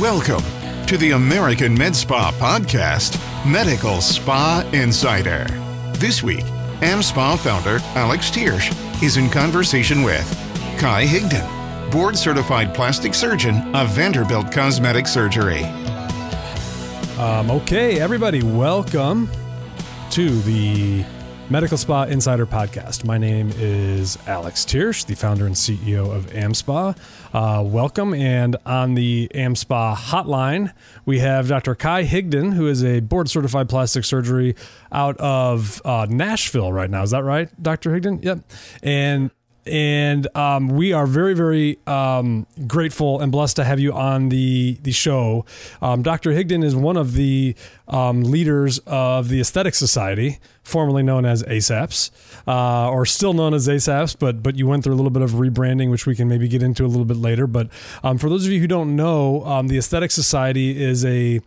Welcome to the American Med Spa Podcast, Medical Spa Insider. This week, AmSpa founder Alex Thiersch is in conversation with Kye Higdon, board certified plastic surgeon of Vanderbilt Cosmetic Surgery. Um, okay, everybody, welcome to the Medical Spa Insider Podcast. My name is Alex Thiersch, the founder and CEO of AmSpa. Uh, welcome. And on the AmSpa hotline, we have Dr. Kye Higdon, who is a board certified plastic surgery out of uh, Nashville right now. Is that right, Dr. Higdon? Yep. And and um, we are very, very um, grateful and blessed to have you on the the show. Um, Dr. Higdon is one of the um, leaders of the Aesthetic Society, formerly known as ASAPS, uh, or still known as ASAPS, but but you went through a little bit of rebranding, which we can maybe get into a little bit later. But um, for those of you who don't know, um, the Aesthetic Society is a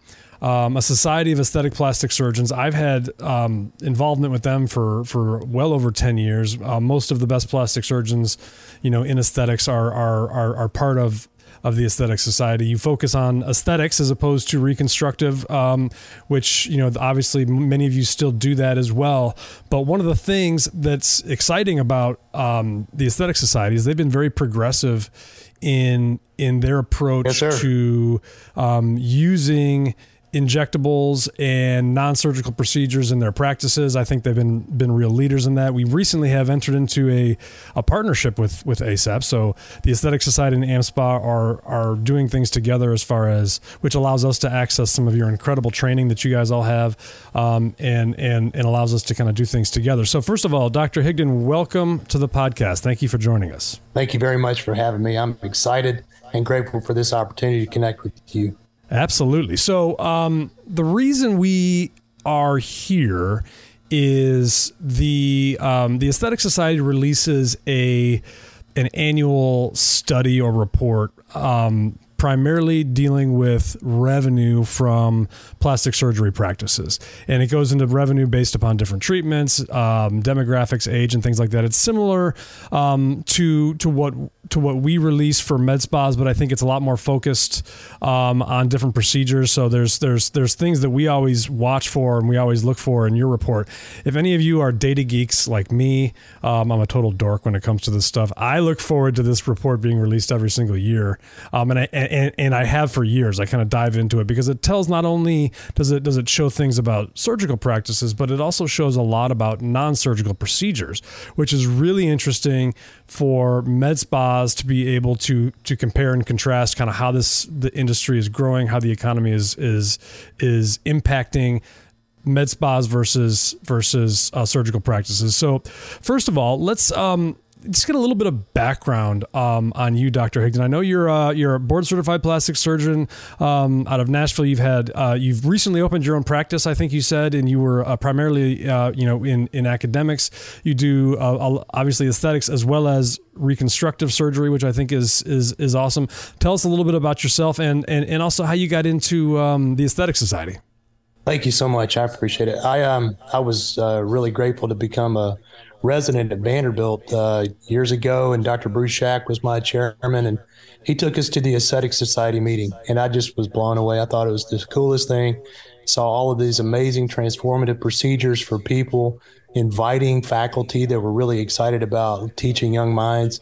um, a society of aesthetic plastic surgeons. I've had um, involvement with them for for well over ten years. Uh, most of the best plastic surgeons, you know, in aesthetics are are are, are part of of the Aesthetic Society. You focus on aesthetics as opposed to reconstructive, um, which you know obviously many of you still do that as well. But one of the things that's exciting about um, the Aesthetic Society is they've been very progressive in in their approach Yes, to um, using injectables and non-surgical procedures in their practices. I think they've been been real leaders in that. We recently have entered into a, a partnership with with ASAP. So the Aesthetic Society and AmSpa are are doing things together as far as which allows us to access some of your incredible training that you guys all have, um, and and and allows us to kind of do things together. So first of all, Dr. Higdon, welcome to the podcast. Thank you for joining us. Thank you very much for having me. I'm excited and grateful for this opportunity to connect with you. Absolutely. So, um, the reason we are here is the um, the Aesthetic Society releases a an annual study or report. Um, primarily dealing with revenue from plastic surgery practices and it goes into revenue based upon different treatments um, demographics age and things like that it's similar um, to to what to what we release for med spas but i think it's a lot more focused um, on different procedures. So there's there's there's things that we always watch for and we always look for in your report. If any of you are data geeks like me um, i'm a total dork when it comes to this stuff. I look forward to this report being released every single year. Um, and i and, and i have for years. I kind of dive into it because it tells not only does it does it show things about surgical practices but it also shows a lot about non-surgical procedures which is really interesting for med spas to be able to to compare and contrast kind of how this the industry is growing how the economy is is is impacting med spas versus versus uh, surgical practices. So, first of all, let's um, just get a little bit of background um, on you, Dr. Higdon. I know you're uh, you're a board certified plastic surgeon um, out of Nashville. You've had uh, you've recently opened your own practice, I think you said, and you were uh, primarily uh, you know in in academics. You do uh, obviously aesthetics as well as reconstructive surgery, which I think is is is awesome. Tell us a little bit about yourself and and, and also how you got into um, the Aesthetic Society. Thank you so much. I appreciate it. I um I was uh, really grateful to become a resident at Vanderbilt uh, years ago, and Dr. Bruce Shack was my chairman, and he took us to the Aesthetic Society meeting, and I just was blown away. I thought it was the coolest thing. Saw all of these amazing transformative procedures for people, inviting faculty that were really excited about teaching young minds,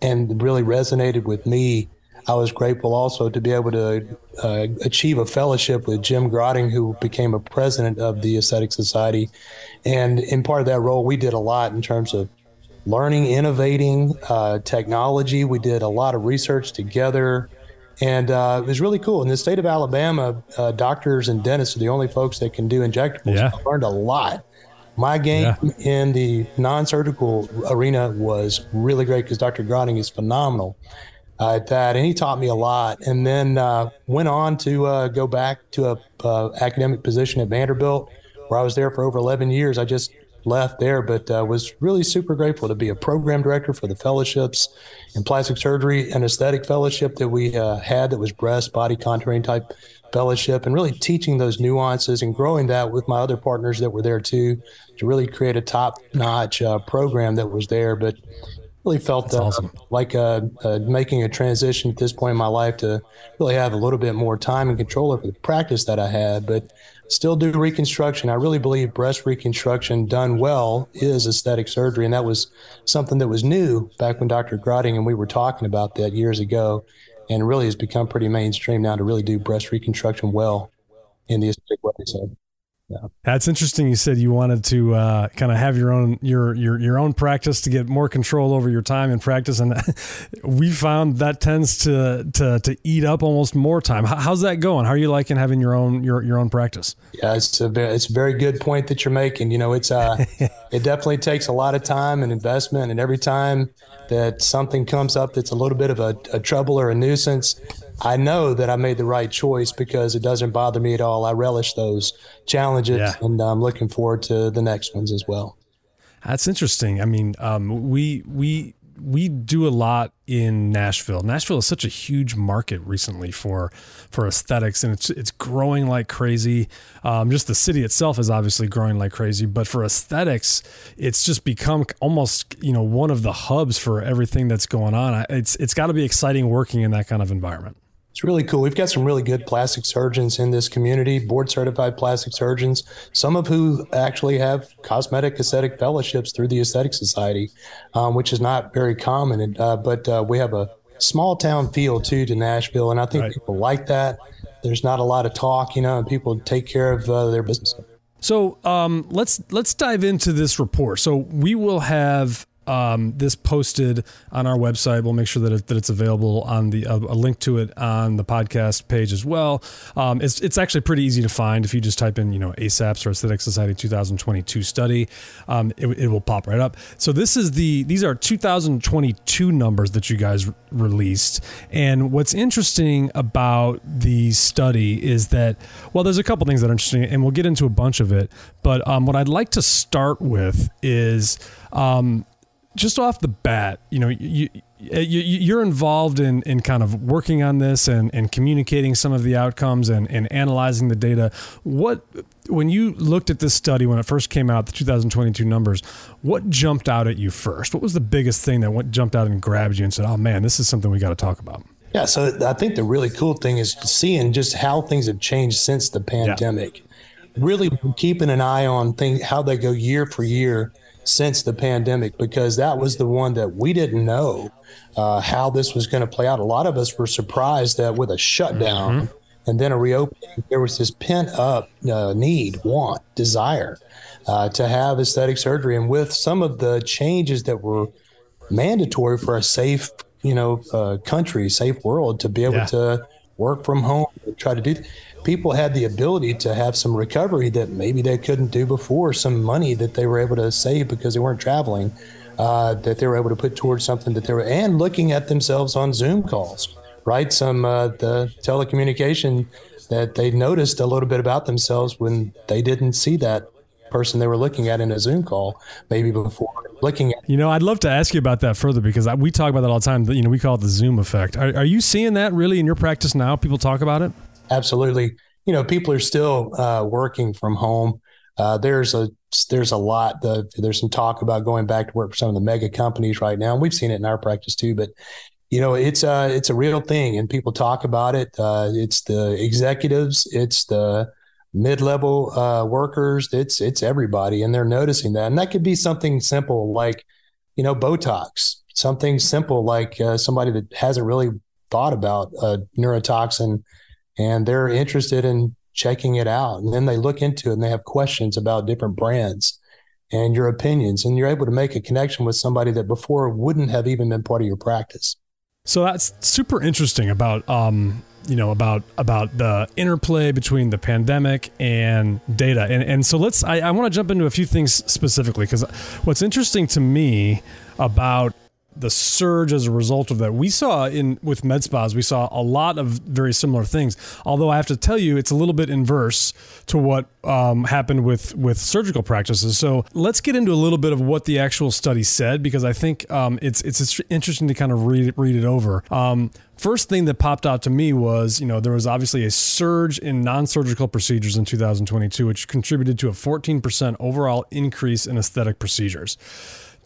and really resonated with me. I was grateful also to be able to uh, achieve a fellowship with Jim Grotting, who became a president of the Aesthetic Society. And in part of that role, we did a lot in terms of learning, innovating uh, technology. We did a lot of research together. And uh, it was really cool. In the state of Alabama, uh, doctors and dentists are the only folks that can do injectables. Yeah. I learned a lot. My game Yeah. in the non surgical arena was really great because Dr. Grotting is phenomenal uh, at that, and he taught me a lot. And then uh, went on to uh, go back to a uh, academic position at Vanderbilt, where I was there for over 11 years. I just left there, but uh, was really super grateful to be a program director for the fellowships in plastic surgery and aesthetic fellowship that we uh, had that was breast body contouring type fellowship and really teaching those nuances and growing that with my other partners that were there too to really create a top notch program that was there but really felt uh, awesome. like uh, uh, making a transition at this point in my life to really have a little bit more time and control over the practice that I had, but still do reconstruction. I really believe breast reconstruction done well is aesthetic surgery, and that was something that was new back when Dr. Grotting and we were talking about that years ago, and really has become pretty mainstream now to really do breast reconstruction well in the aesthetic way. So yeah. That's interesting. You said you wanted to uh, kind of have your own your your your own practice to get more control over your time in practice, and we found that tends to to to eat up almost more time. How's that going? How are you liking having your own your your own practice? Yeah, it's a very, it's a very good point that you're making. You know, it's uh, it definitely takes a lot of time and investment, and every time that something comes up that's a little bit of a, a trouble or a nuisance, I know that I made the right choice because it doesn't bother me at all. I relish those challenges, yeah. and I'm looking forward to the next ones as well. That's interesting. I mean, um, we we we do a lot in Nashville. Nashville is such a huge market recently for for aesthetics, and it's it's growing like crazy. Um, just the city itself is obviously growing like crazy, but for aesthetics, it's just become almost you know one of the hubs for everything that's going on. It's it's got to be exciting working in that kind of environment. It's really cool. We've got some really good plastic surgeons in this community, board certified plastic surgeons, some of who actually have cosmetic aesthetic fellowships through the Aesthetic Society, um, which is not very common. And, uh, but uh, we have a small town feel too to Nashville, and I think right. people like that. There's not a lot of talk, you know, and people take care of uh, their business. So um, let's let's dive into this report. So we will have um, this posted on our website. We'll make sure that, it, that it's available on the uh, a link to it on the podcast page as well. Um, it's it's actually pretty easy to find if you just type in you know ASAPS or Aesthetic Society 2022 study. Um, it, it, will pop right up. So this is the these are 2022 numbers that you guys released. And what's interesting about the study is that well, there's a couple things that are interesting, and we'll get into a bunch of it. But um, what I'd like to start with is um, just off the bat, you know, you, you eh, are involved in in kind of working on this and and communicating some of the outcomes and and analyzing the data. What when you looked at this study when it first came out, the 2022 numbers, what jumped out at you first? What was the biggest thing that went, jumped out and grabbed you and said, "Oh man, this is something we got to talk about"? Yeah, so I think the really cool thing is seeing just how things have changed since the pandemic. Yeah. Really keeping an eye on things how they go year for year since the pandemic because that was the one that we didn't know uh, how this was going to play out. A lot of us were surprised that with a shutdown mm-hmm. and then a reopening, there was this pent up uh, need, want, desire uh, to have aesthetic surgery. And with some of the changes that were mandatory for a safe, you know, uh, country, safe world to be able yeah. to work from home, try to do people had the ability to have some recovery that maybe they couldn't do before, some money that they were able to save because they weren't traveling, uh, that they were able to put towards something that they were, and looking at themselves on Zoom calls, right? Some uh, the telecommunication that they noticed a little bit about themselves when they didn't see that person they were looking at in a Zoom call maybe before looking at. You know, I'd love to ask you about that further because I, we talk about that all the time. You know, we call it the Zoom effect. Are, are you seeing that really in your practice now? People talk about it? Absolutely. You know, people are still uh, working from home. Uh, there's a there's a lot. The, there's some talk about going back to work for some of the mega companies right now. And we've seen it in our practice too. But you know, it's a uh, it's a real thing, and people talk about it. Uh, it's the executives, it's the mid-level uh, workers, it's it's everybody, and they're noticing that. And that could be something simple like, you know, Botox. Something simple like uh, somebody that hasn't really thought about a neurotoxin and they're interested in checking it out. And then they look into it and they have questions about different brands and your opinions. And you're able to make a connection with somebody that before wouldn't have even been part of your practice. So that's super interesting about um, you know about about the interplay between the pandemic and data and and so let's I, I want to jump into a few things specifically because what's interesting to me about the surge as a result of that. We saw in with med spas, we saw a lot of very similar things. Although I have to tell you, it's a little bit inverse to what um, happened with with surgical practices. So let's get into a little bit of what the actual study said because I think um, it's it's interesting to kind of read read it over. Um, first thing that popped out to me was, you know, there was obviously a surge in non-surgical procedures in 2022, which contributed to a 14% overall increase in aesthetic procedures.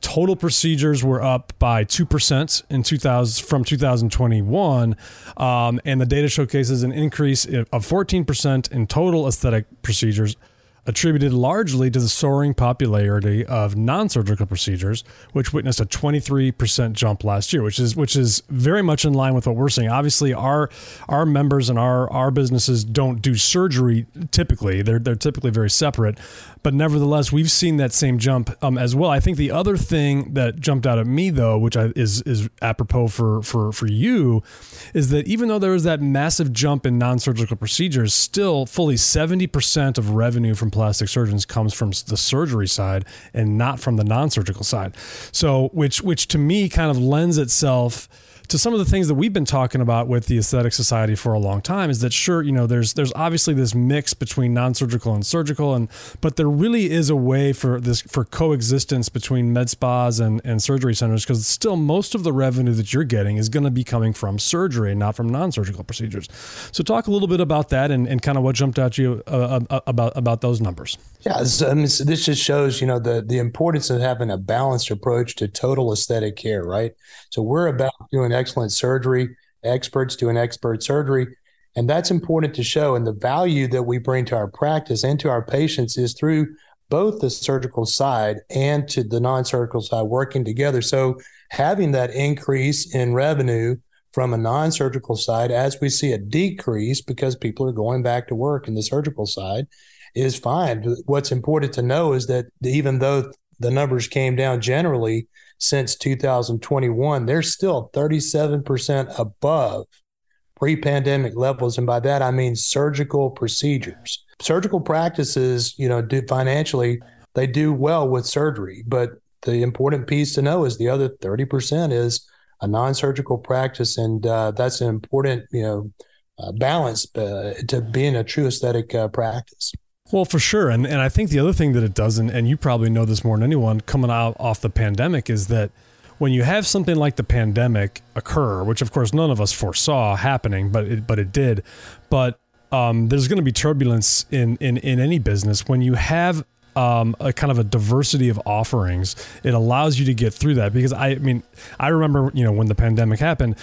Total procedures were up by 2% in 2000 from 2021 um, and the data showcases an increase of 14% in total aesthetic procedures attributed largely to the soaring popularity of non-surgical procedures, which witnessed a 23% jump last year, which is which is very much in line with what we're seeing. Obviously, our our members and our our businesses don't do surgery typically; they're they're typically very separate. But nevertheless, we've seen that same jump um, as well. I think the other thing that jumped out at me, though, which I, is is apropos for for for you, is that even though there was that massive jump in non-surgical procedures, still fully 70% of revenue from plastic surgeons comes from the surgery side and not from the non-surgical side. So, which which to me kind of lends itself to some of the things that we've been talking about with the aesthetic society for a long time is that sure you know there's there's obviously this mix between non-surgical and surgical and but there really is a way for this for coexistence between med spas and, and surgery centers because still most of the revenue that you're getting is going to be coming from surgery not from non-surgical procedures. So talk a little bit about that and, and kind of what jumped out you uh, uh about about those numbers yeah, so, I mean, so this just shows, you know, the the importance of having a balanced approach to total aesthetic care, right? So we're about doing excellent surgery, experts doing expert surgery, and that's important to show. And the value that we bring to our practice and to our patients is through both the surgical side and to the non-surgical side working together. So having that increase in revenue from a non-surgical side as we see a decrease because people are going back to work in the surgical side is fine. What's important to know is that even though the numbers came down generally since 2021, they're still 37% above pre pandemic levels. And by that, I mean surgical procedures. Surgical practices, you know, do financially, they do well with surgery. But the important piece to know is the other 30% is a non surgical practice. And uh, that's an important, you know, uh, balance uh, to being a true aesthetic uh, practice. Well, for sure. And and I think the other thing that it doesn't, and you probably know this more than anyone coming out off the pandemic, is that when you have something like the pandemic occur, which of course none of us foresaw happening, but it, but it did. But um, there's going to be turbulence in, in in any business when you have um, a kind of a diversity of offerings. It allows you to get through that because I, I mean I remember you know when the pandemic happened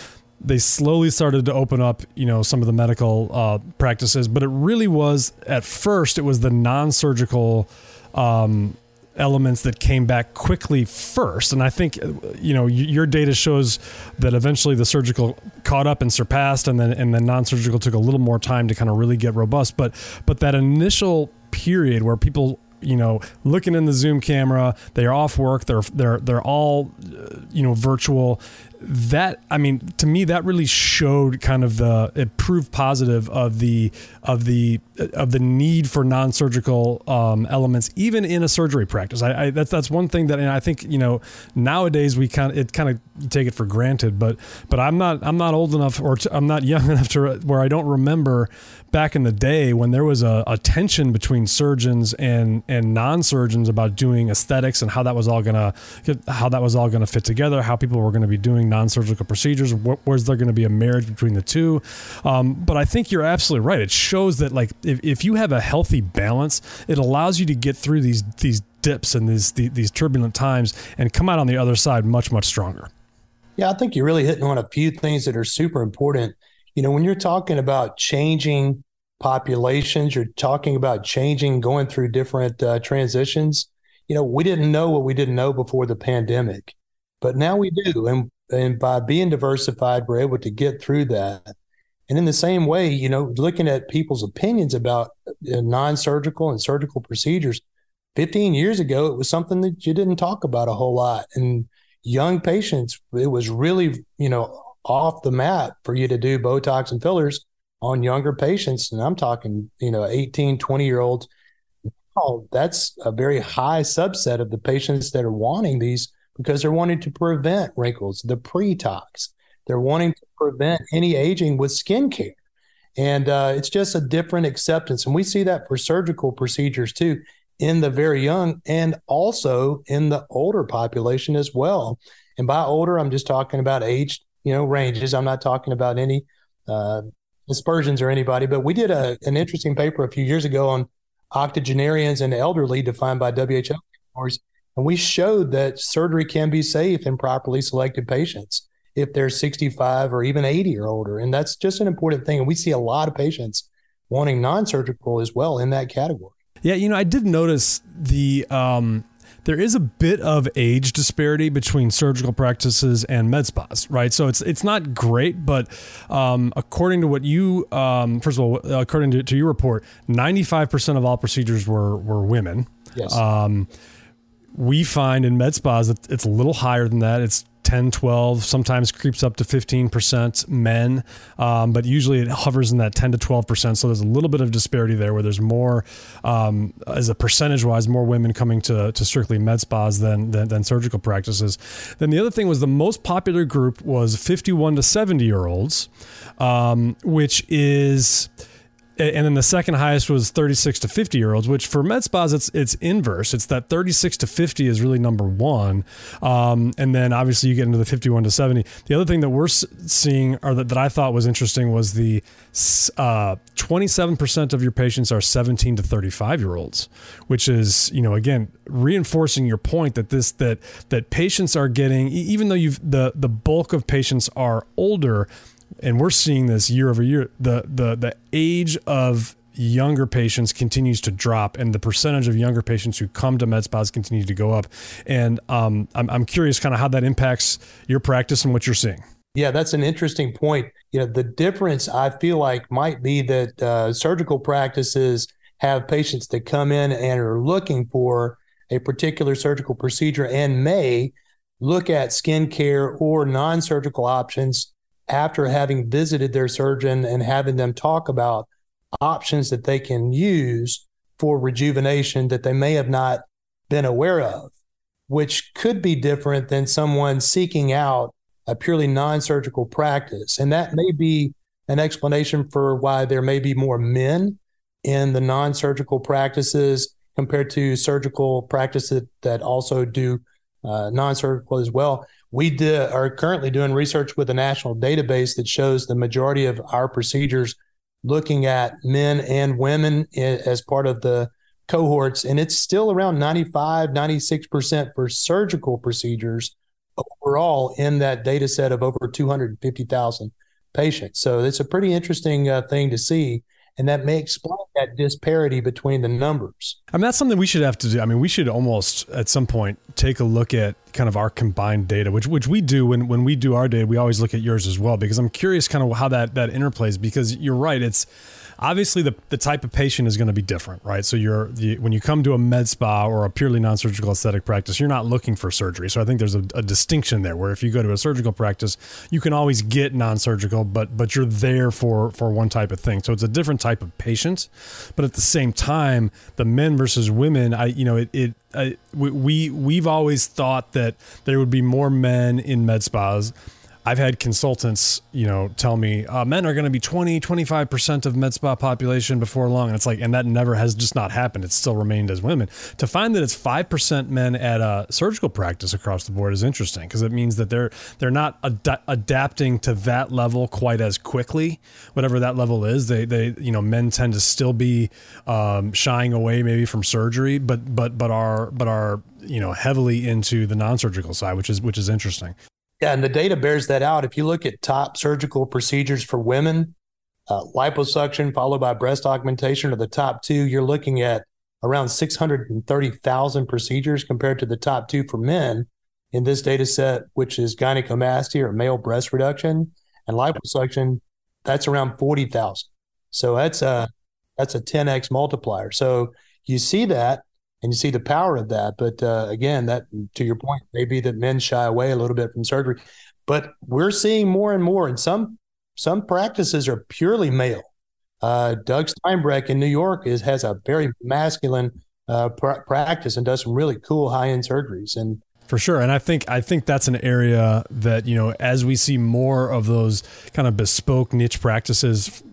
they slowly started to open up, you know, some of the medical uh, practices, but it really was at first it was the non-surgical um, elements that came back quickly first. And I think, you know, your data shows that eventually the surgical caught up and surpassed, and then and then non-surgical took a little more time to kind of really get robust. But but that initial period where people you know looking in the zoom camera they're off work they're they're they're all uh, you know virtual that I mean to me that really showed kind of the it proved positive of the of the of the need for non-surgical um, elements even in a surgery practice. I, I, that's that's one thing that and I think you know nowadays we kind of it kind of take it for granted. But but I'm not I'm not old enough or I'm not young enough to where I don't remember back in the day when there was a, a tension between surgeons and and non-surgeons about doing aesthetics and how that was all gonna how that was all gonna fit together, how people were gonna be doing non-surgical procedures. Was there going to be a marriage between the two? Um, but I think you're absolutely right. It shows that like if, if you have a healthy balance, it allows you to get through these these dips and these these turbulent times and come out on the other side much much stronger. Yeah, I think you're really hitting on a few things that are super important. You know, when you're talking about changing populations, you're talking about changing, going through different uh, transitions. You know, we didn't know what we didn't know before the pandemic, but now we do. And and by being diversified, we're able to get through that. And in the same way, you know, looking at people's opinions about uh, non-surgical and surgical procedures, 15 years ago, it was something that you didn't talk about a whole lot. And young patients, it was really, you know, off the map for you to do Botox and fillers on younger patients. And I'm talking, you know, 18, 20 year olds. Oh, that's a very high subset of the patients that are wanting these because they're wanting to prevent wrinkles, the pre-tox. They're wanting to prevent any aging with skincare. And uh, it's just a different acceptance. And we see that for surgical procedures too, in the very young and also in the older population as well. And by older, I'm just talking about age, you know, ranges. I'm not talking about any uh, aspersions or anybody, but we did a, an interesting paper a few years ago on octogenarians and elderly defined by WHO And we showed that surgery can be safe in properly selected patients if they're 65 or even 80 or older. And that's just an important thing. And we see a lot of patients wanting non surgical as well in that category. Yeah, you know, I did notice the um, there is a bit of age disparity between surgical practices and med spas, right? So it's it's not great, but um, according to what you, um, first of all, according to, to your report, ninety five percent of all procedures were were women. Yes. Um, we find in med spas that it's a little higher than that. It's 10, 12, sometimes creeps up to 15% men, um, but usually it hovers in that 10 to 12%. So there's a little bit of disparity there where there's more, um, as a percentage wise, more women coming to, to strictly med spas than, than, than surgical practices. Then the other thing was the most popular group was 51 to 70 year olds, um, which is and then the second highest was 36 to 50 year olds, which for med spas it's it's inverse. It's that 36 to 50 is really number one, um, and then obviously you get into the 51 to 70. The other thing that we're seeing, or that, that I thought was interesting, was the uh, 27% of your patients are 17 to 35 year olds, which is you know again reinforcing your point that this that that patients are getting even though you've the the bulk of patients are older and we're seeing this year over year. The the the age of younger patients continues to drop, and the percentage of younger patients who come to med spas continue to go up. And um, I'm I'm curious, kind of how that impacts your practice and what you're seeing. Yeah, that's an interesting point. You know, the difference I feel like might be that uh, surgical practices have patients that come in and are looking for a particular surgical procedure and may look at skin care or non-surgical options after having visited their surgeon and having them talk about options that they can use for rejuvenation that they may have not been aware of, which could be different than someone seeking out a purely non surgical practice. And that may be an explanation for why there may be more men in the non surgical practices compared to surgical practices that also do uh, non surgical as well we did, are currently doing research with a national database that shows the majority of our procedures looking at men and women as part of the cohorts. And it's still around 95 96% for surgical procedures overall in that data set of over 250,000 patients. So it's a pretty interesting uh, thing to see and that may explain that disparity between the numbers. I mean, that's something we should have to do. I mean, we should almost at some point take a look at kind of our combined data, which which we do when when we do our data. We always look at yours as well because I'm curious kind of how that that interplays. Because you're right, it's obviously the, the type of patient is going to be different, right? So you're the, when you come to a med spa or a purely non-surgical aesthetic practice, you're not looking for surgery. So I think there's a, a distinction there where if you go to a surgical practice, you can always get non-surgical, but but you're there for for one type of thing. So it's a different type of patient, but at the same time, the men versus women, I you know it, it I, we we've always thought that there would be more men in med spas I've had consultants, you know, tell me uh, men are going to be 20, 25% of med spa population before long. And it's like, and that never has just not happened. It's still remained as women. To find that it's 5% men at a surgical practice across the board is interesting because it means that they're, they're not ad- adapting to that level quite as quickly, whatever that level is. They, they, you know, men tend to still be um, shying away maybe from surgery, but, but, but are, but are, you know, heavily into the non-surgical side, which is, which is interesting. Yeah, and the data bears that out. If you look at top surgical procedures for women, uh, liposuction followed by breast augmentation are the top two. You're looking at around 630,000 procedures compared to the top two for men in this data set, which is gynecomastia or male breast reduction and liposuction. That's around 40,000. So that's a that's a 10x multiplier. So you see that and you see the power of that. But uh, again, that to your point, maybe that men shy away a little bit from surgery, but we're seeing more and more, and some some practices are purely male. Uh, Doug Steinbrech in New York is has a very masculine uh, pr- practice and does some really cool high end surgeries and. For sure, and I think I think that's an area that you know as we see more of those kind of bespoke niche practices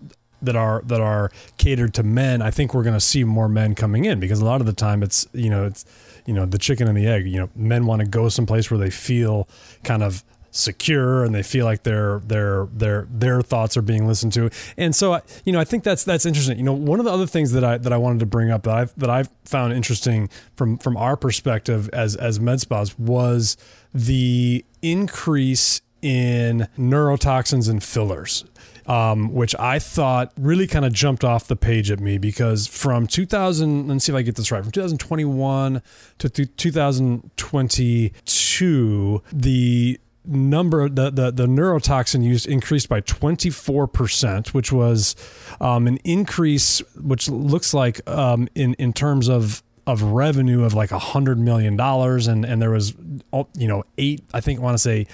that are that are catered to men, I think we're going to see more men coming in because a lot of the time it's you know it's you know the chicken and the egg. You know, men want to go someplace where they feel kind of secure and they feel like their their their their thoughts are being listened to. And so you know, I think that's that's interesting. You know, one of the other things that I that I wanted to bring up that I that I found interesting from from our perspective as as med spas was the increase in neurotoxins and fillers. Um, which I thought really kind of jumped off the page at me because from 2000, let's see if I get this right, from 2021 to 2022, the number the, the the neurotoxin used increased by 24% which was um, an increase which looks like um, in in terms of of revenue of like a hundred million dollars and and there was you know eight I think I want to say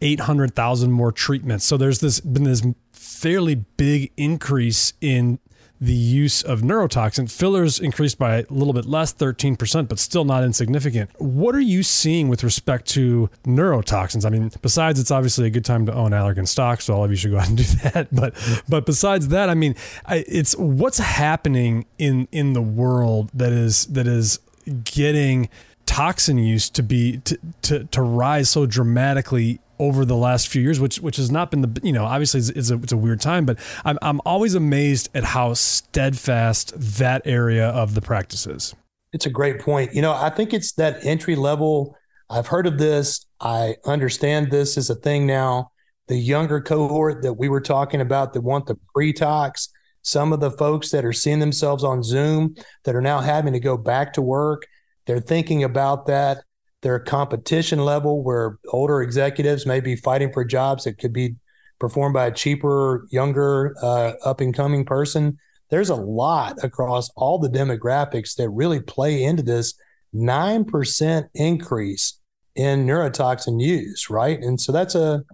800,000 more treatments so there's this been this fairly big increase in the use of neurotoxin. Fillers increased by a little bit less, 13%, but still not insignificant. What are you seeing with respect to neurotoxins? I mean, besides it's obviously a good time to own Allergan stock, so all of you should go out and do that. But but besides that, I mean, it's what's happening in in the world that is that is getting toxin use to be to, to, to rise so dramatically over the last few years, which which has not been the you know obviously it's, it's, a it's a weird time, but I'm I'm always amazed at how steadfast that area of the practice is. It's a great point. You know, I think it's that entry level. I've heard of this. I understand this is a thing now. The younger cohort that we were talking about that want the pre-tox, some of the folks that are seeing themselves on Zoom that are now having to go back to work, they're thinking about that their competition level where older executives may be fighting for jobs that could be performed by a cheaper, younger, uh, up and coming person. There's a lot across all the demographics that really play into this 9% increase in neurotoxin use, right? And so that's a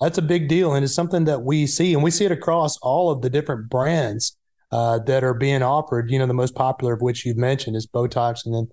that's a big deal and it's something that we see and we see it across all of the different brands uh, that are being offered. You know, the most popular of which you've mentioned is Botox and then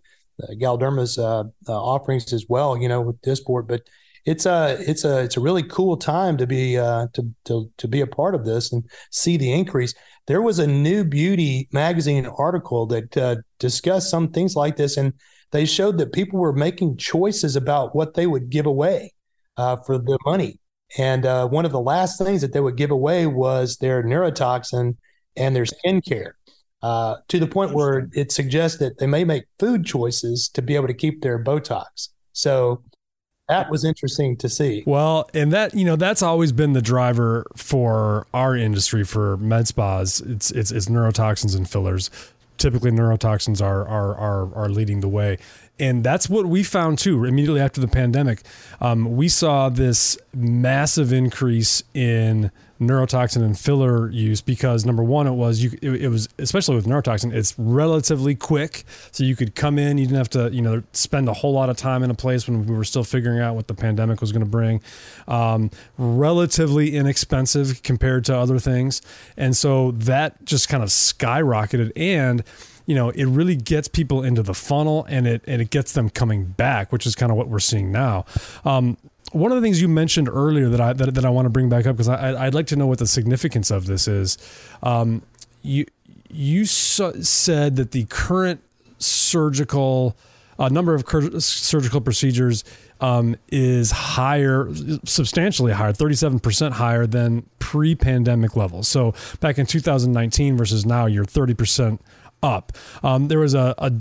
Galderma's uh, uh, offerings as well. You know, with Dysport, but it's a it's a it's a really cool time to be uh, to to to be a part of this and see the increase. There was a NewBeauty magazine article that uh, discussed some things like this, and they showed that people were making choices about what they would give away uh, for the money. And uh, one of the last things that they would give away was their neurotoxin and their skincare uh, to the point where it suggests that they may make food choices to be able to keep their Botox. So that was interesting to see. Well, and that you know that's always been the driver for our industry for med spas. It's it's, it's neurotoxins and fillers. Typically, neurotoxins are are are are leading the way, and that's what we found too. Immediately after the pandemic, um, we saw this massive increase in neurotoxin and filler use because number one, it was you. It, it, was especially with neurotoxin, it's relatively quick, so you could come in. You didn't have to, you know, spend a whole lot of time in a place when we were still figuring out what the pandemic was going to bring. Um, relatively inexpensive compared to other things, and so that just kind of skyrocketed and you know, it really gets people into the funnel and it and it gets them coming back, which is kind of what we're seeing now. Um, one of the things you mentioned earlier that I that, that I want to bring back up because I, I'd like to know what the significance of this is. Um, you you said that the current surgical uh, number of cur- surgical procedures um, is higher, substantially higher, 37% higher than pre-pandemic levels. So back in 2019 versus now, you're 30% up. Um, there was a, a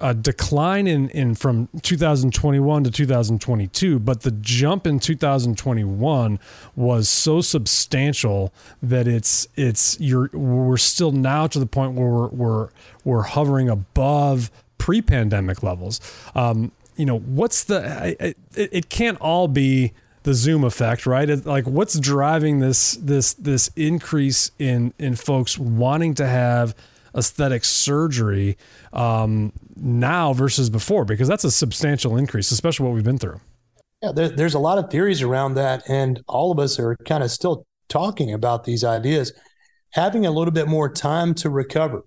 a decline in, in from 2021 to 2022, but the jump in 2021 was so substantial that it's it's you're we're still now to the point where we're we're, we're hovering above pre-pandemic levels. Um, you know, what's the it, it can't all be the Zoom effect, right? Like, what's driving this this this increase in in folks wanting to have aesthetic surgery um, now versus before? Because that's a substantial increase, especially what we've been through. Yeah, there, there's a lot of theories around that, and all of us are kind of still talking about these ideas. Having a little bit more time to recover,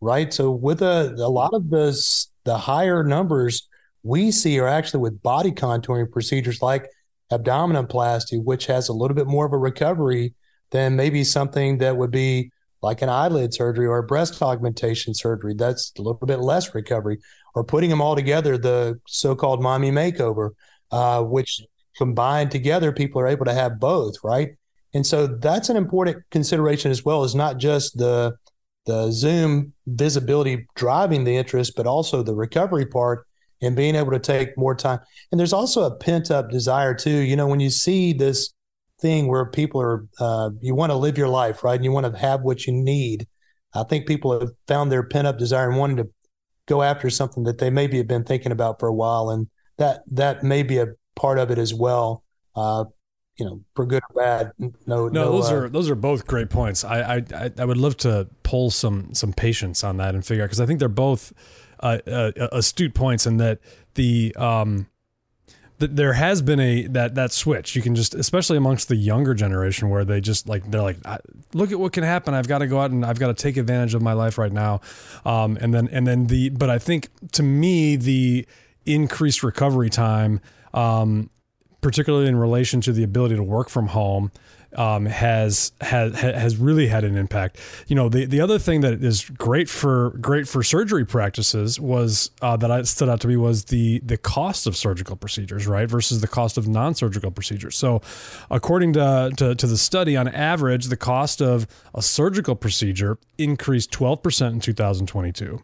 right? So with a, a lot of the the higher numbers we see are actually with body contouring procedures like abdominoplasty, which has a little bit more of a recovery than maybe something that would be like an eyelid surgery or a breast augmentation surgery. That's a little bit less recovery. Or putting them all together, the so-called mommy makeover, uh, which combined together, people are able to have both, right? And so that's an important consideration as well, is not just the the Zoom visibility driving the interest, but also the recovery part and being able to take more time. And there's also a pent up desire too. You know, when you see this thing where people are, uh, you want to live your life, right? And you want to have what you need. I think people have found their pent up desire and wanting to go after something that they maybe have been thinking about for a while. And that, that may be a part of it as well. Uh, you know, for good or bad. No, no, no those uh, are those are both great points. I, I I would love to pull some some patience on that and figure out because I think they're both uh, uh, astute points in that the um there has been a that that switch. You can just especially amongst the younger generation where they just like they're like look at what can happen. I've got to go out and I've got to take advantage of my life right now. Um and then and then the but I think to me the increased recovery time um particularly in relation to the ability to work from home, um, has has has really had an impact. You know, the the other thing that is great for great for surgery practices was uh, that I stood out to me was the the cost of surgical procedures, right, versus the cost of non-surgical procedures. So, according to, to to the study, on average, the cost of a surgical procedure increased 12% in 2022,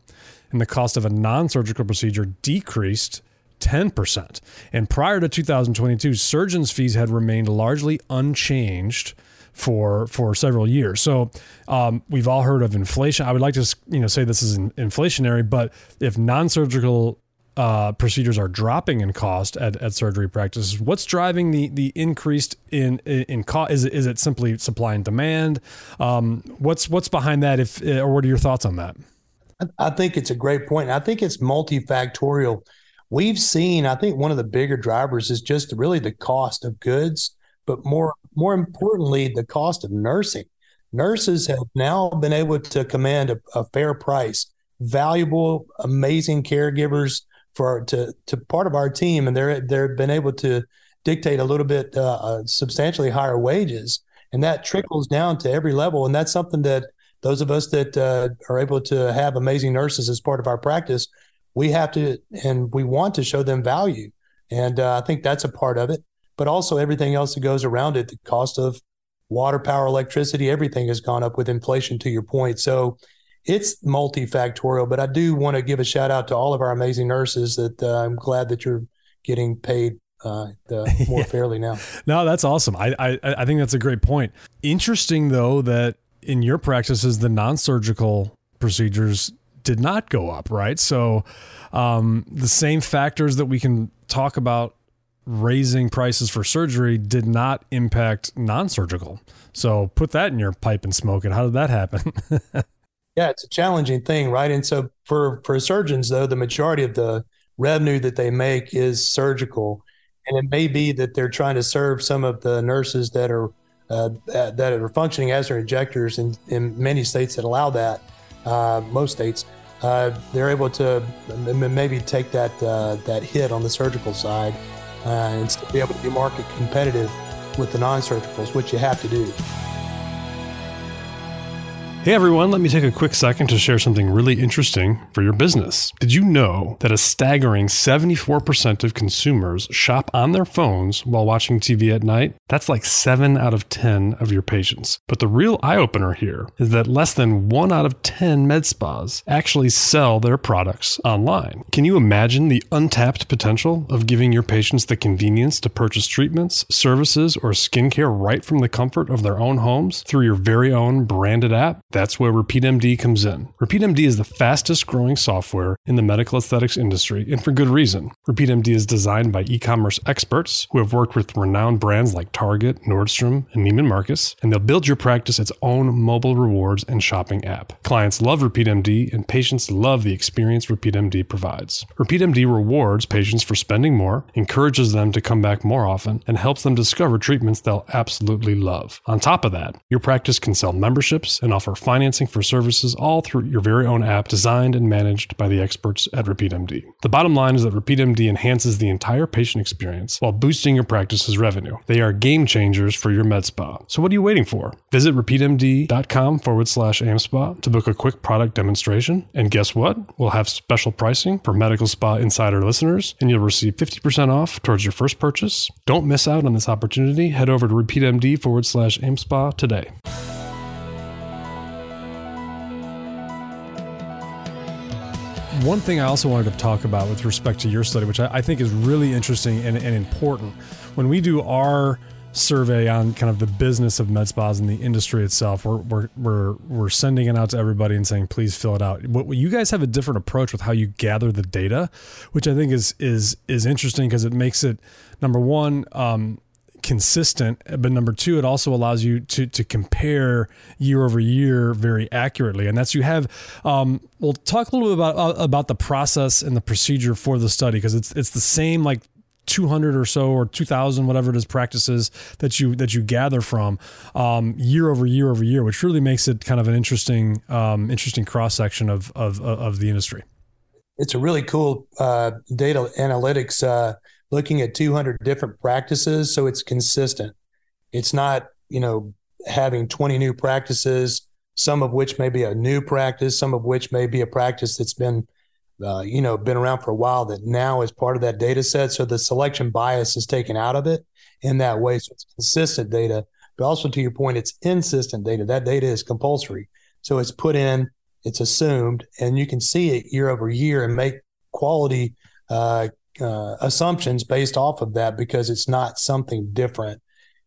and the cost of a non-surgical procedure decreased 10%. And prior to 2022, surgeons' fees had remained largely unchanged for for several years. So um, we've all heard of inflation. I would like to you know say this is inflationary, but if non-surgical uh, procedures are dropping in cost at, at surgery practices. What's driving the the increased in in, in cost? Is it, is it simply supply and demand? Um, what's what's behind that? If or what are your thoughts on that? I think it's a great point. I think it's multifactorial we've seen i think one of the bigger drivers is just really the cost of goods but more more importantly the cost of nursing. Nurses have now been able to command a, a fair price. Valuable amazing caregivers for to to part of our team and they're they've been able to dictate a little bit uh, uh, substantially higher wages and that trickles down to every level and that's something that those of us that uh, are able to have amazing nurses as part of our practice we have to and we want to show them value. And uh, i think that's a part of it. But also everything else that goes around it the cost of water power electricity everything has gone up with inflation to your point. So it's multifactorial but i do want to give a shout out to all of our amazing nurses that uh, i'm glad that you're getting paid uh, the, more fairly now. No that's awesome. I, I i think that's a great point. Interesting though that in your practices the non-surgical procedures did not go up, right? So um, the same factors that we can talk about raising prices for surgery did not impact non-surgical. So put that in your pipe and smoke it. How did that happen? yeah, it's a challenging thing, right? And so for for surgeons though, the majority of the revenue that they make is surgical, and it may be that they're trying to serve some of the nurses that are uh, that are functioning as their injectors in, in many states that allow that. Uh, most states, uh, they're able to maybe take that uh, that hit on the surgical side uh, and still be able to be market competitive with the non-surgicals, which you have to do. Hey everyone, let me take a quick second to share something really interesting for your business. Did you know that a staggering 74% of consumers shop on their phones while watching TV at night? That's like 7 out of 10 of your patients. But the real eye opener here is that less than 1 out of 10 med spas actually sell their products online. Can you imagine the untapped potential of giving your patients the convenience to purchase treatments, services, or skincare right from the comfort of their own homes through your very own branded app? That's where RepeatMD comes in. RepeatMD is the fastest growing software in the medical aesthetics industry, and for good reason. RepeatMD is designed by e commerce experts who have worked with renowned brands like Target, Nordstrom, and Neiman Marcus, and they'll build your practice its own mobile rewards and shopping app. Clients love RepeatMD, and patients love the experience RepeatMD provides. RepeatMD rewards patients for spending more, encourages them to come back more often, and helps them discover treatments they'll absolutely love. On top of that, your practice can sell memberships and offer financing for services all through your very own app designed and managed by the experts at RepeatMD. The bottom line is that RepeatMD enhances the entire patient experience while boosting your practice's revenue. They are game changers for your med spa. So what are you waiting for? Visit repeatmd.com forward slash AmSpa to book a quick product demonstration. And guess what? We'll have special pricing for Medical Spa Insider listeners, and you'll receive 50% off towards your first purchase. Don't miss out on this opportunity. Head over to repeatmd forward slash AmSpa today. One thing I also wanted to talk about with respect to your study, which I, I think is really interesting and, and important, when we do our survey on kind of the business of med spas and the industry itself. We're, we're, we're, we're sending it out to everybody and saying, please fill it out. What, you guys have a different approach with how you gather the data, which I think is, is, is interesting because it makes it number one, um, consistent, but number two, it also allows you to to compare year over year very accurately, and that's you have. Um, we'll talk a little bit about uh, about the process and the procedure for the study because it's it's the same like 200 or so or 2000 whatever it is practices that you that you gather from um, year over year over year which really makes it kind of an interesting um, interesting cross section of, of of the industry it's a really cool uh, data analytics uh, looking at 200 different practices so it's consistent. It's not you know having 20 new practices some of which may be a new practice some of which may be a practice that's been uh, you know been around for a while that now is part of that data set. So the selection bias is taken out of it in that way. So it's consistent data but also to your point it's insistent data. That data is compulsory. So it's put in it's assumed and you can see it year over year and make quality uh, uh, assumptions based off of that because it's not something different.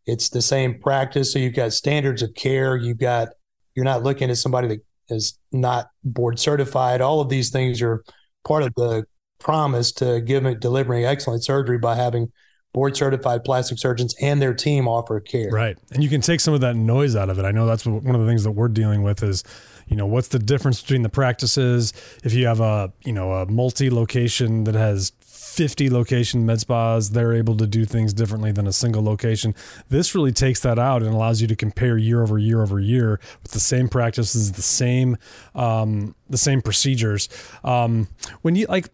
It's the same practice. So you've got standards of care. You've got you're not looking at somebody that is not board certified. All of these things are part of the promise to giving delivering excellent surgery by having board certified plastic surgeons and their team offer care. Right. And you can take some of that noise out of it. I know that's one of the things that we're dealing with is, you know, what's the difference between the practices if you have a, you know, a multi location that has 50 location med spas, they're able to do things differently than a single location. This really takes that out and allows you to compare year over year over year with the same practices, the same um, the same procedures. Um, when you like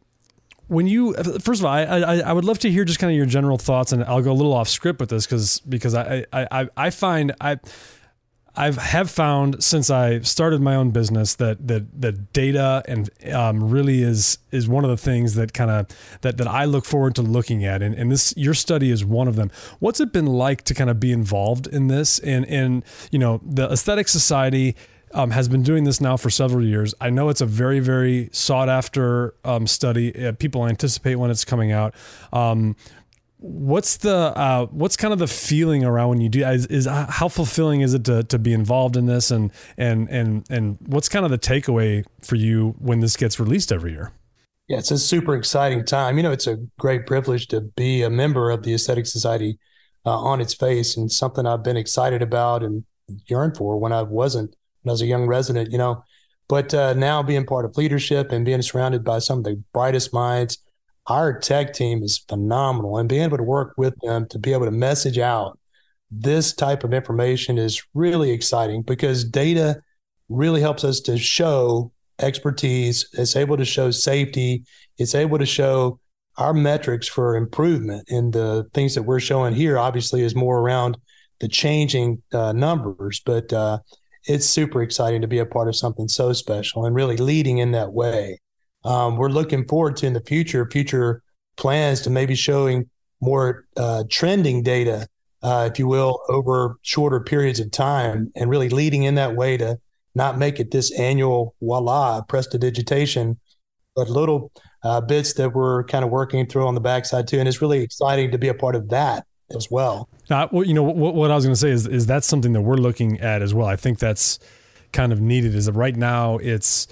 when you first of all, I, I, I would love to hear just kind of your general thoughts, and I'll go a little off script with this because because I I I find I I have found since I started my own business that that that data and um, really is is one of the things that kind of that that I look forward to looking at, and, and this your study is one of them. What's it been like to kind of be involved in this? And and you know the Aesthetic Society. Um, has been doing this now for several years. I know it's a very, very sought after um, study. Uh, people anticipate when it's coming out. Um, what's the uh, what's kind of the feeling around when you do is, is uh, how fulfilling is it to, to be involved in this? And and and and what's kind of the takeaway for you when this gets released every year? Yeah it's a super exciting time. You know it's a great privilege to be a member of the aesthetic society uh, on its face and something i've been excited about and yearned for when i wasn't when i was a young resident you know. But uh, now being part of leadership and being surrounded by some of the brightest minds our tech team is phenomenal and being able to work with them to be able to message out this type of information is really exciting because data really helps us to show expertise. It's able to show safety. It's able to show our metrics for improvement. And the things that we're showing here obviously is more around the changing uh, numbers but uh, it's super exciting to be a part of something so special and really leading in that way um, we're looking forward to in the future, future plans to maybe showing more uh, trending data, uh, if you will, over shorter periods of time and really leading in that way to not make it this annual voila prestidigitation, but little uh, bits that we're kind of working through on the backside too. And it's really exciting to be a part of that as well. Now, well, you know, what, what I was going to say is, is that something that we're looking at as well. I think that's kind of needed is that right now it's,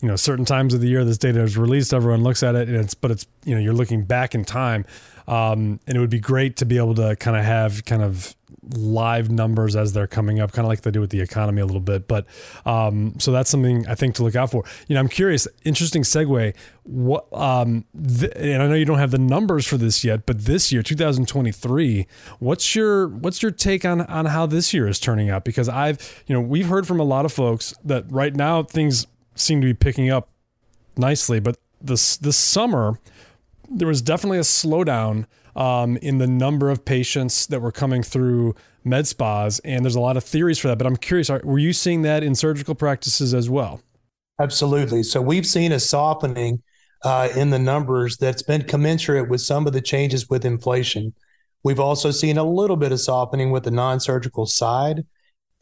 you know certain times of the year this data is released everyone looks at it and it's but it's you know you're looking back in time um, and it would be great to be able to kind of have kind of live numbers as they're coming up, kind of like they do with the economy a little bit. But um, so that's something I think to look out for. You know, I'm curious. Interesting segue. What? Um, th- and I know you don't have the numbers for this yet, but this year, 2023, what's your what's your take on on how this year is turning out? Because I've you know we've heard from a lot of folks that right now things seem to be picking up nicely, but this this summer there was definitely a slowdown um, in the number of patients that were coming through med spas, and there's a lot of theories for that. But I'm curious, are, were you seeing that in surgical practices as well? Absolutely. So we've seen a softening uh, in the numbers that's been commensurate with some of the changes with inflation. We've also seen a little bit of softening with the non-surgical side,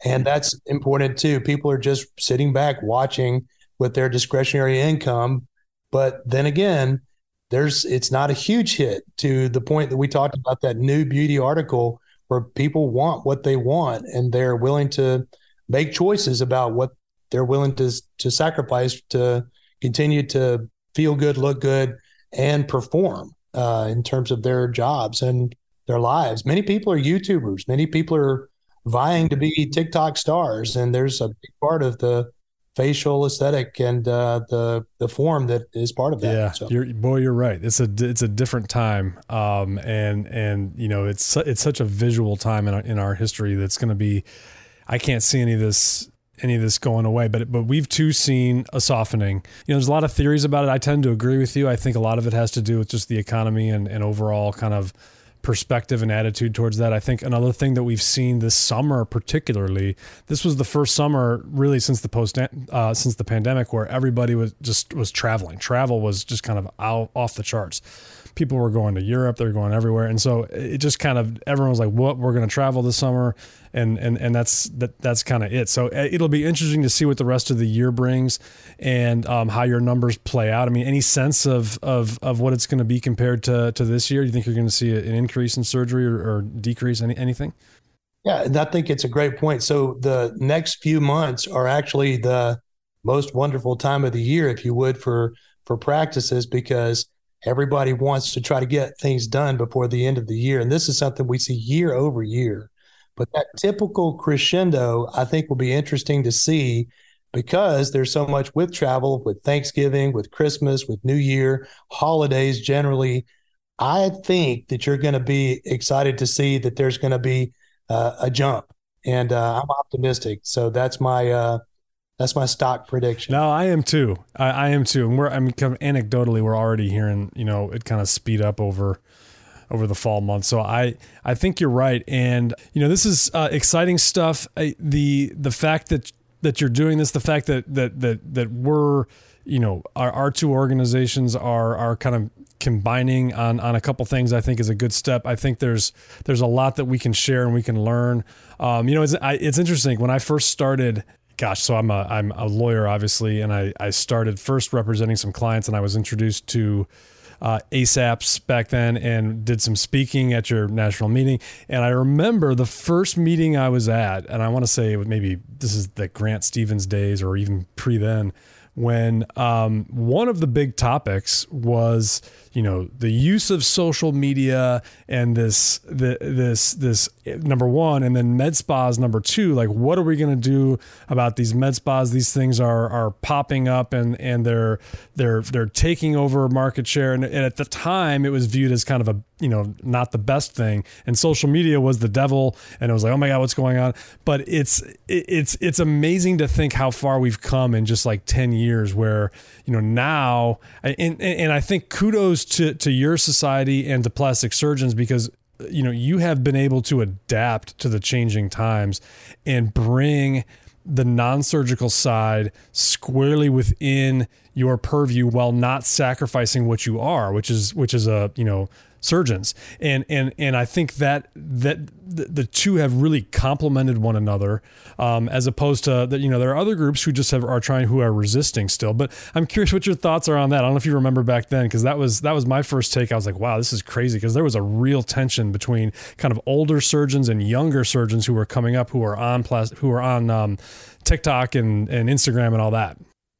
and that's important too. People are just sitting back watching with their discretionary income, but then again, there's it's not a huge hit to the point that we talked about that NewBeauty article where people want what they want and they're willing to make choices about what they're willing to to sacrifice to continue to feel good, look good, and perform uh, in terms of their jobs and their lives. Many people are YouTubers. Many people are vying to be TikTok stars, and there's a big part of the facial aesthetic and uh, the the form that is part of that. Yeah, so. you're, boy, you're right. It's a it's a different time, um, and and you know it's it's such a visual time in our, in our history that's going to be. I can't see any of this any of this going away, but but we've too seen a softening. You know, there's a lot of theories about it. I tend to agree with you. I think a lot of it has to do with just the economy and and overall kind of perspective and attitude towards that. I think another thing that we've seen this summer, particularly, this was the first summer really since the post uh, since the pandemic where everybody was just was traveling. Travel was just kind of out off the charts people were going to Europe, they were going everywhere, and so it just kind of everyone was like, "What? We're going to travel this summer," and and and that's that that's kind of it. So uh, it'll be interesting to see what the rest of the year brings and um, how your numbers play out. I mean, any sense of of of what it's going to be compared to to this year? Do you think you're going to see an increase in surgery or, or decrease any anything? Yeah, and I think it's a great point. So the next few months are actually the most wonderful time of the year, if you would, for for practices because Everybody wants to try to get things done before the end of the year. And this is something we see year over year. But that typical crescendo, I think, will be interesting to see because there's so much with travel, with Thanksgiving, with Christmas, with New Year, holidays generally. I think that you're going to be excited to see that there's going to be uh, a jump, and uh, I'm optimistic. So that's my uh, that's my stock prediction. No, I am too. I, I am too. And we're I mean kind of anecdotally we're already hearing, you know, it kind of speed up over over the fall months. So I I think you're right and you know, this is uh, exciting stuff. I, the the fact that that you're doing this, the fact that that that that we're you know our, our two organizations are are kind of combining on on a couple things I think is a good step. I think there's there's a lot that we can share and we can learn. Um, you know, it's I, it's interesting when I first started gosh, so I'm a I'm a lawyer, obviously, and I I started first representing some clients, and I was introduced to uh, ASAPS back then, and did some speaking at your national meeting. And I remember the first meeting I was at, and I want to say maybe this is the Grant Stevens days, or even pre then when um, one of the big topics was you know the use of social media and this the, this this number one and then med spas number two like what are we going to do about these med spas? These things are are popping up and and they're they're they're taking over market share. And, and at the time it was viewed as kind of a you know not the best thing. And social media was the devil and it was like oh my god what's going on? But it's it's it's amazing to think how far we've come in just like 10 years where you know now and and I think kudos to to your society and to plastic surgeons because you know you have been able to adapt to the changing times and bring the non-surgical side squarely within your purview while not sacrificing what you are which is which is a you know surgeons. And and and I think that that the, two have really complemented one another um, as opposed to that you know there are other groups who just have are trying who are resisting still. But I'm curious what your thoughts are on that. I don't know if you remember back then because that was that was my first take. I was like wow this is crazy because there was a real tension between kind of older surgeons and younger surgeons who were coming up who are on plas- who are on um, TikTok and and Instagram and all that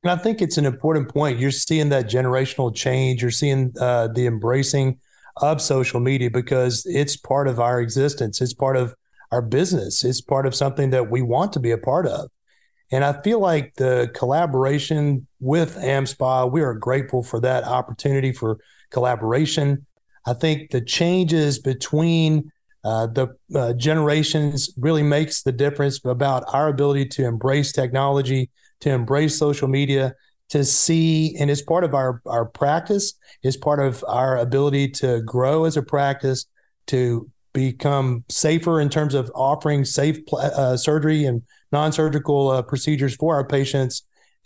and I think it's an important point. You're seeing that generational change. You're seeing uh, the embracing of social media because it's part of our existence. It's part of our business. It's part of something that we want to be a part of. And I feel like the collaboration with AmSpa, we are grateful for that opportunity for collaboration. I think the changes between uh, the uh, generations really makes the difference about our ability to embrace technology, to embrace social media, to see, and it's part of our, our practice, it's part of our ability to grow as a practice, to become safer in terms of offering safe uh, surgery and non-surgical uh, procedures for our patients.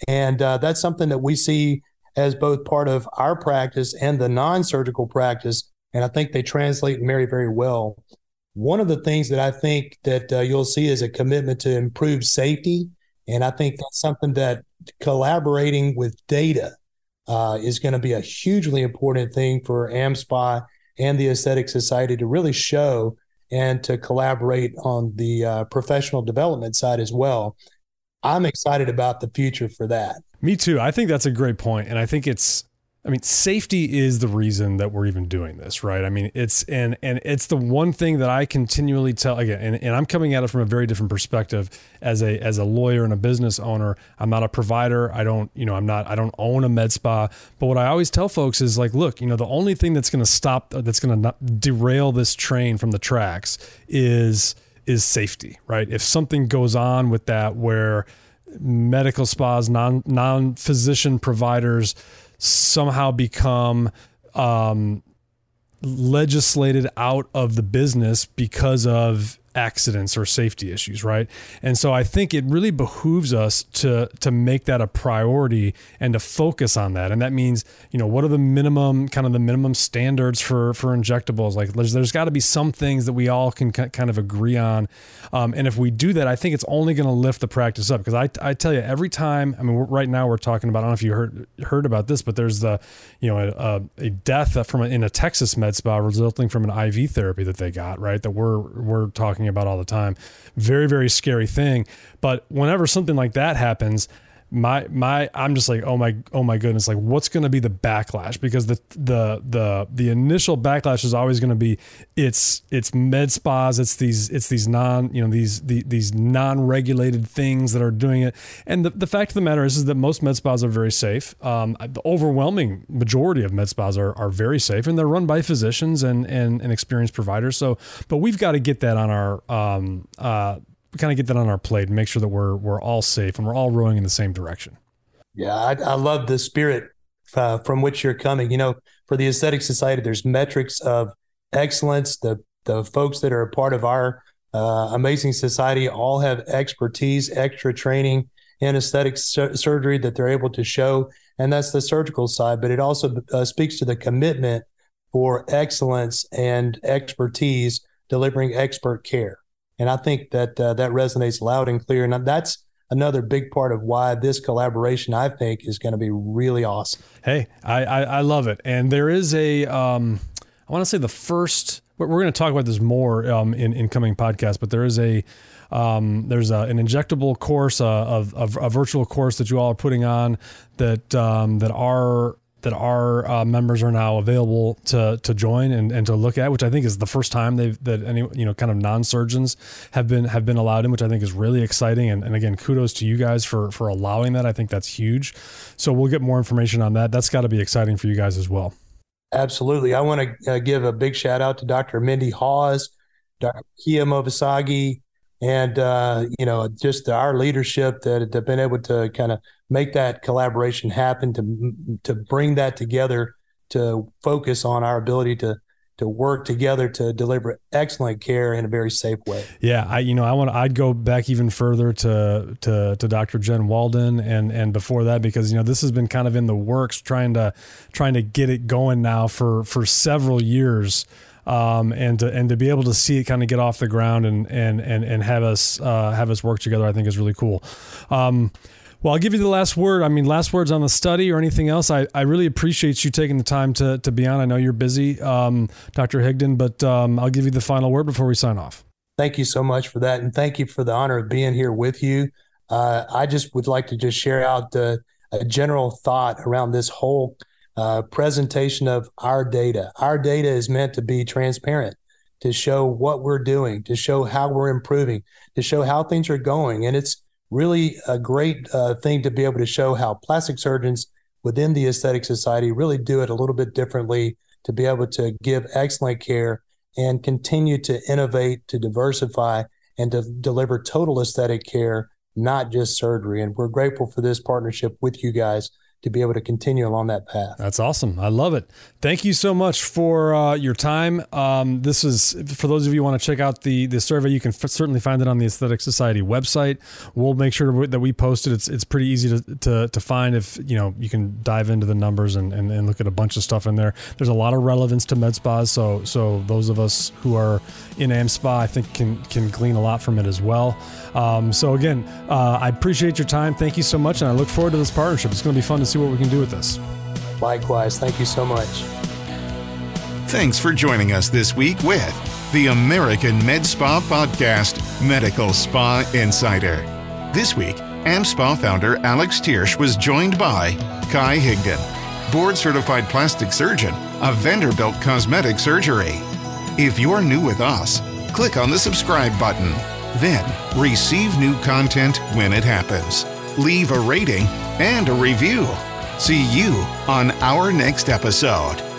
And uh, that's something that we see as both part of our practice and the non-surgical practice. And I think they translate and marry very well. One of the things that I think that uh, you'll see is a commitment to improve safety. And I think that's something that collaborating with data uh, is going to be a hugely important thing for AmSpa and the Aesthetic Society to really show and to collaborate on the uh, professional development side as well. I'm excited about the future for that. Me too. I think that's a great point, and I think it's I mean, safety is the reason that we're even doing this, right? I mean, it's and and it's the one thing that I continually tell again, and, and I'm coming at it from a very different perspective as a as a lawyer and a business owner. I'm not a provider. I don't, you know, I'm not I don't own a med spa. But what I always tell folks is like, look, you know, the only thing that's going to stop that's going to derail this train from the tracks is is safety, right? If something goes on with that where medical spas, non non physician providers somehow become um, legislated out of the business because of accidents or safety issues, right? And so I think it really behooves us to to make that a priority and to focus on that. And that means, you know, what are the minimum kind of the minimum standards for for injectables? Like there's there's got to be some things that we all can kind of agree on. Um, and if we do that, I think it's only going to lift the practice up because I I tell you every time, I mean right now we're talking about I don't know if you heard heard about this, but there's the, you know, a, a death from a, in a Texas med spa resulting from an IV therapy that they got, right? That we're we're talking talking about all the time. Very, very scary thing. But whenever something like that happens, my my I'm just like oh my oh my goodness like what's going to be the backlash? Because the the the the initial backlash is always going to be it's it's med spas it's these it's these non you know these the, these non-regulated things that are doing it. And the, the fact of the matter is, is that most med spas are very safe. Um, the overwhelming majority of med spas are, are very safe and they're run by physicians and and, and experienced providers. So but we've got to get that on our um, uh, kind of get that on our plate and make sure that we're we're all safe and we're all rowing in the same direction. Yeah, I, I love the spirit uh, from which you're coming. You know, for the Aesthetic Society, there's metrics of excellence. The the folks that are a part of our uh, amazing society all have expertise, extra training in aesthetic su- surgery that they're able to show, and that's the surgical side. But it also uh, speaks to the commitment for excellence and expertise, delivering expert care. And I think that uh, that resonates loud and clear. And that's another big part of why this collaboration, I think, is going to be really awesome. Hey, I, I, I love it. And there is a, um, I want to say the first, we're going to talk about this more um, in, in coming podcasts, but there is a, um, there's a, an injectable course, uh, a, a, a, virtual course that you all are putting on that um, that are that our uh, members are now available to to join and, and to look at, which I think is the first time they've that any you know kind of non surgeons have been have been allowed in, which I think is really exciting. And, and again, kudos to you guys for for allowing that. I think that's huge. So we'll get more information on that. That's got to be exciting for you guys as well. Absolutely. I want to uh, give a big shout out to Dr. Mindy Haws, Dr. Kiya Movassaghi, and uh, you know just our leadership that have been able to kind of make that collaboration happen to to bring that together to focus on our ability to to work together to deliver excellent care in a very safe way. Yeah, I you know I want I'd go back even further to to to Dr. Jen Walden and and before that because you know this has been kind of in the works trying to trying to get it going now for for several years um, and to and to be able to see it kind of get off the ground and and and and have us uh, have us work together, I think is really cool. Um, well, I'll give you the last word. I mean, last words on the study or anything else. I, I really appreciate you taking the time to, to be on. I know you're busy, um, Dr. Higdon, but um, I'll give you the final word before we sign off. Thank you so much for that. And thank you for the honor of being here with you. Uh, I just would like to just share out a general thought around this whole uh, presentation of our data. Our data is meant to be transparent. to show what we're doing, to show how we're improving, to show how things are going. And it's really a great uh, thing to be able to show how plastic surgeons within the Aesthetic Society really do it a little bit differently to be able to give excellent care and continue to innovate, to diversify, and to deliver total aesthetic care, not just surgery. And we're grateful for this partnership with you guys to be able to continue along that path. That's awesome. I love it. Thank you so much for uh, your time. Um, this is for those of you who want to check out the the survey. You can f- certainly find it on the Aesthetic Society website. We'll make sure that we post it. It's it's pretty easy to, to, to find if you know you can dive into the numbers and, and, and look at a bunch of stuff in there. There's a lot of relevance to med spas. So so those of us who are in AmSpa, I think can can glean a lot from it as well. Um, so again, uh, I appreciate your time. Thank you so much, and I look forward to this partnership. It's going to be fun to see what we can do with this. Likewise. Thank you so much. Thanks for joining us this week with the American Med Spa Podcast, Medical Spa Insider. This week, AmSpa founder Alex Thiersch was joined by Kye Higdon, board certified plastic surgeon of Vanderbilt Cosmetic Surgery. If you're new with us, click on the subscribe button. Then receive new content when it happens. Leave a rating and a review. See you on our next episode.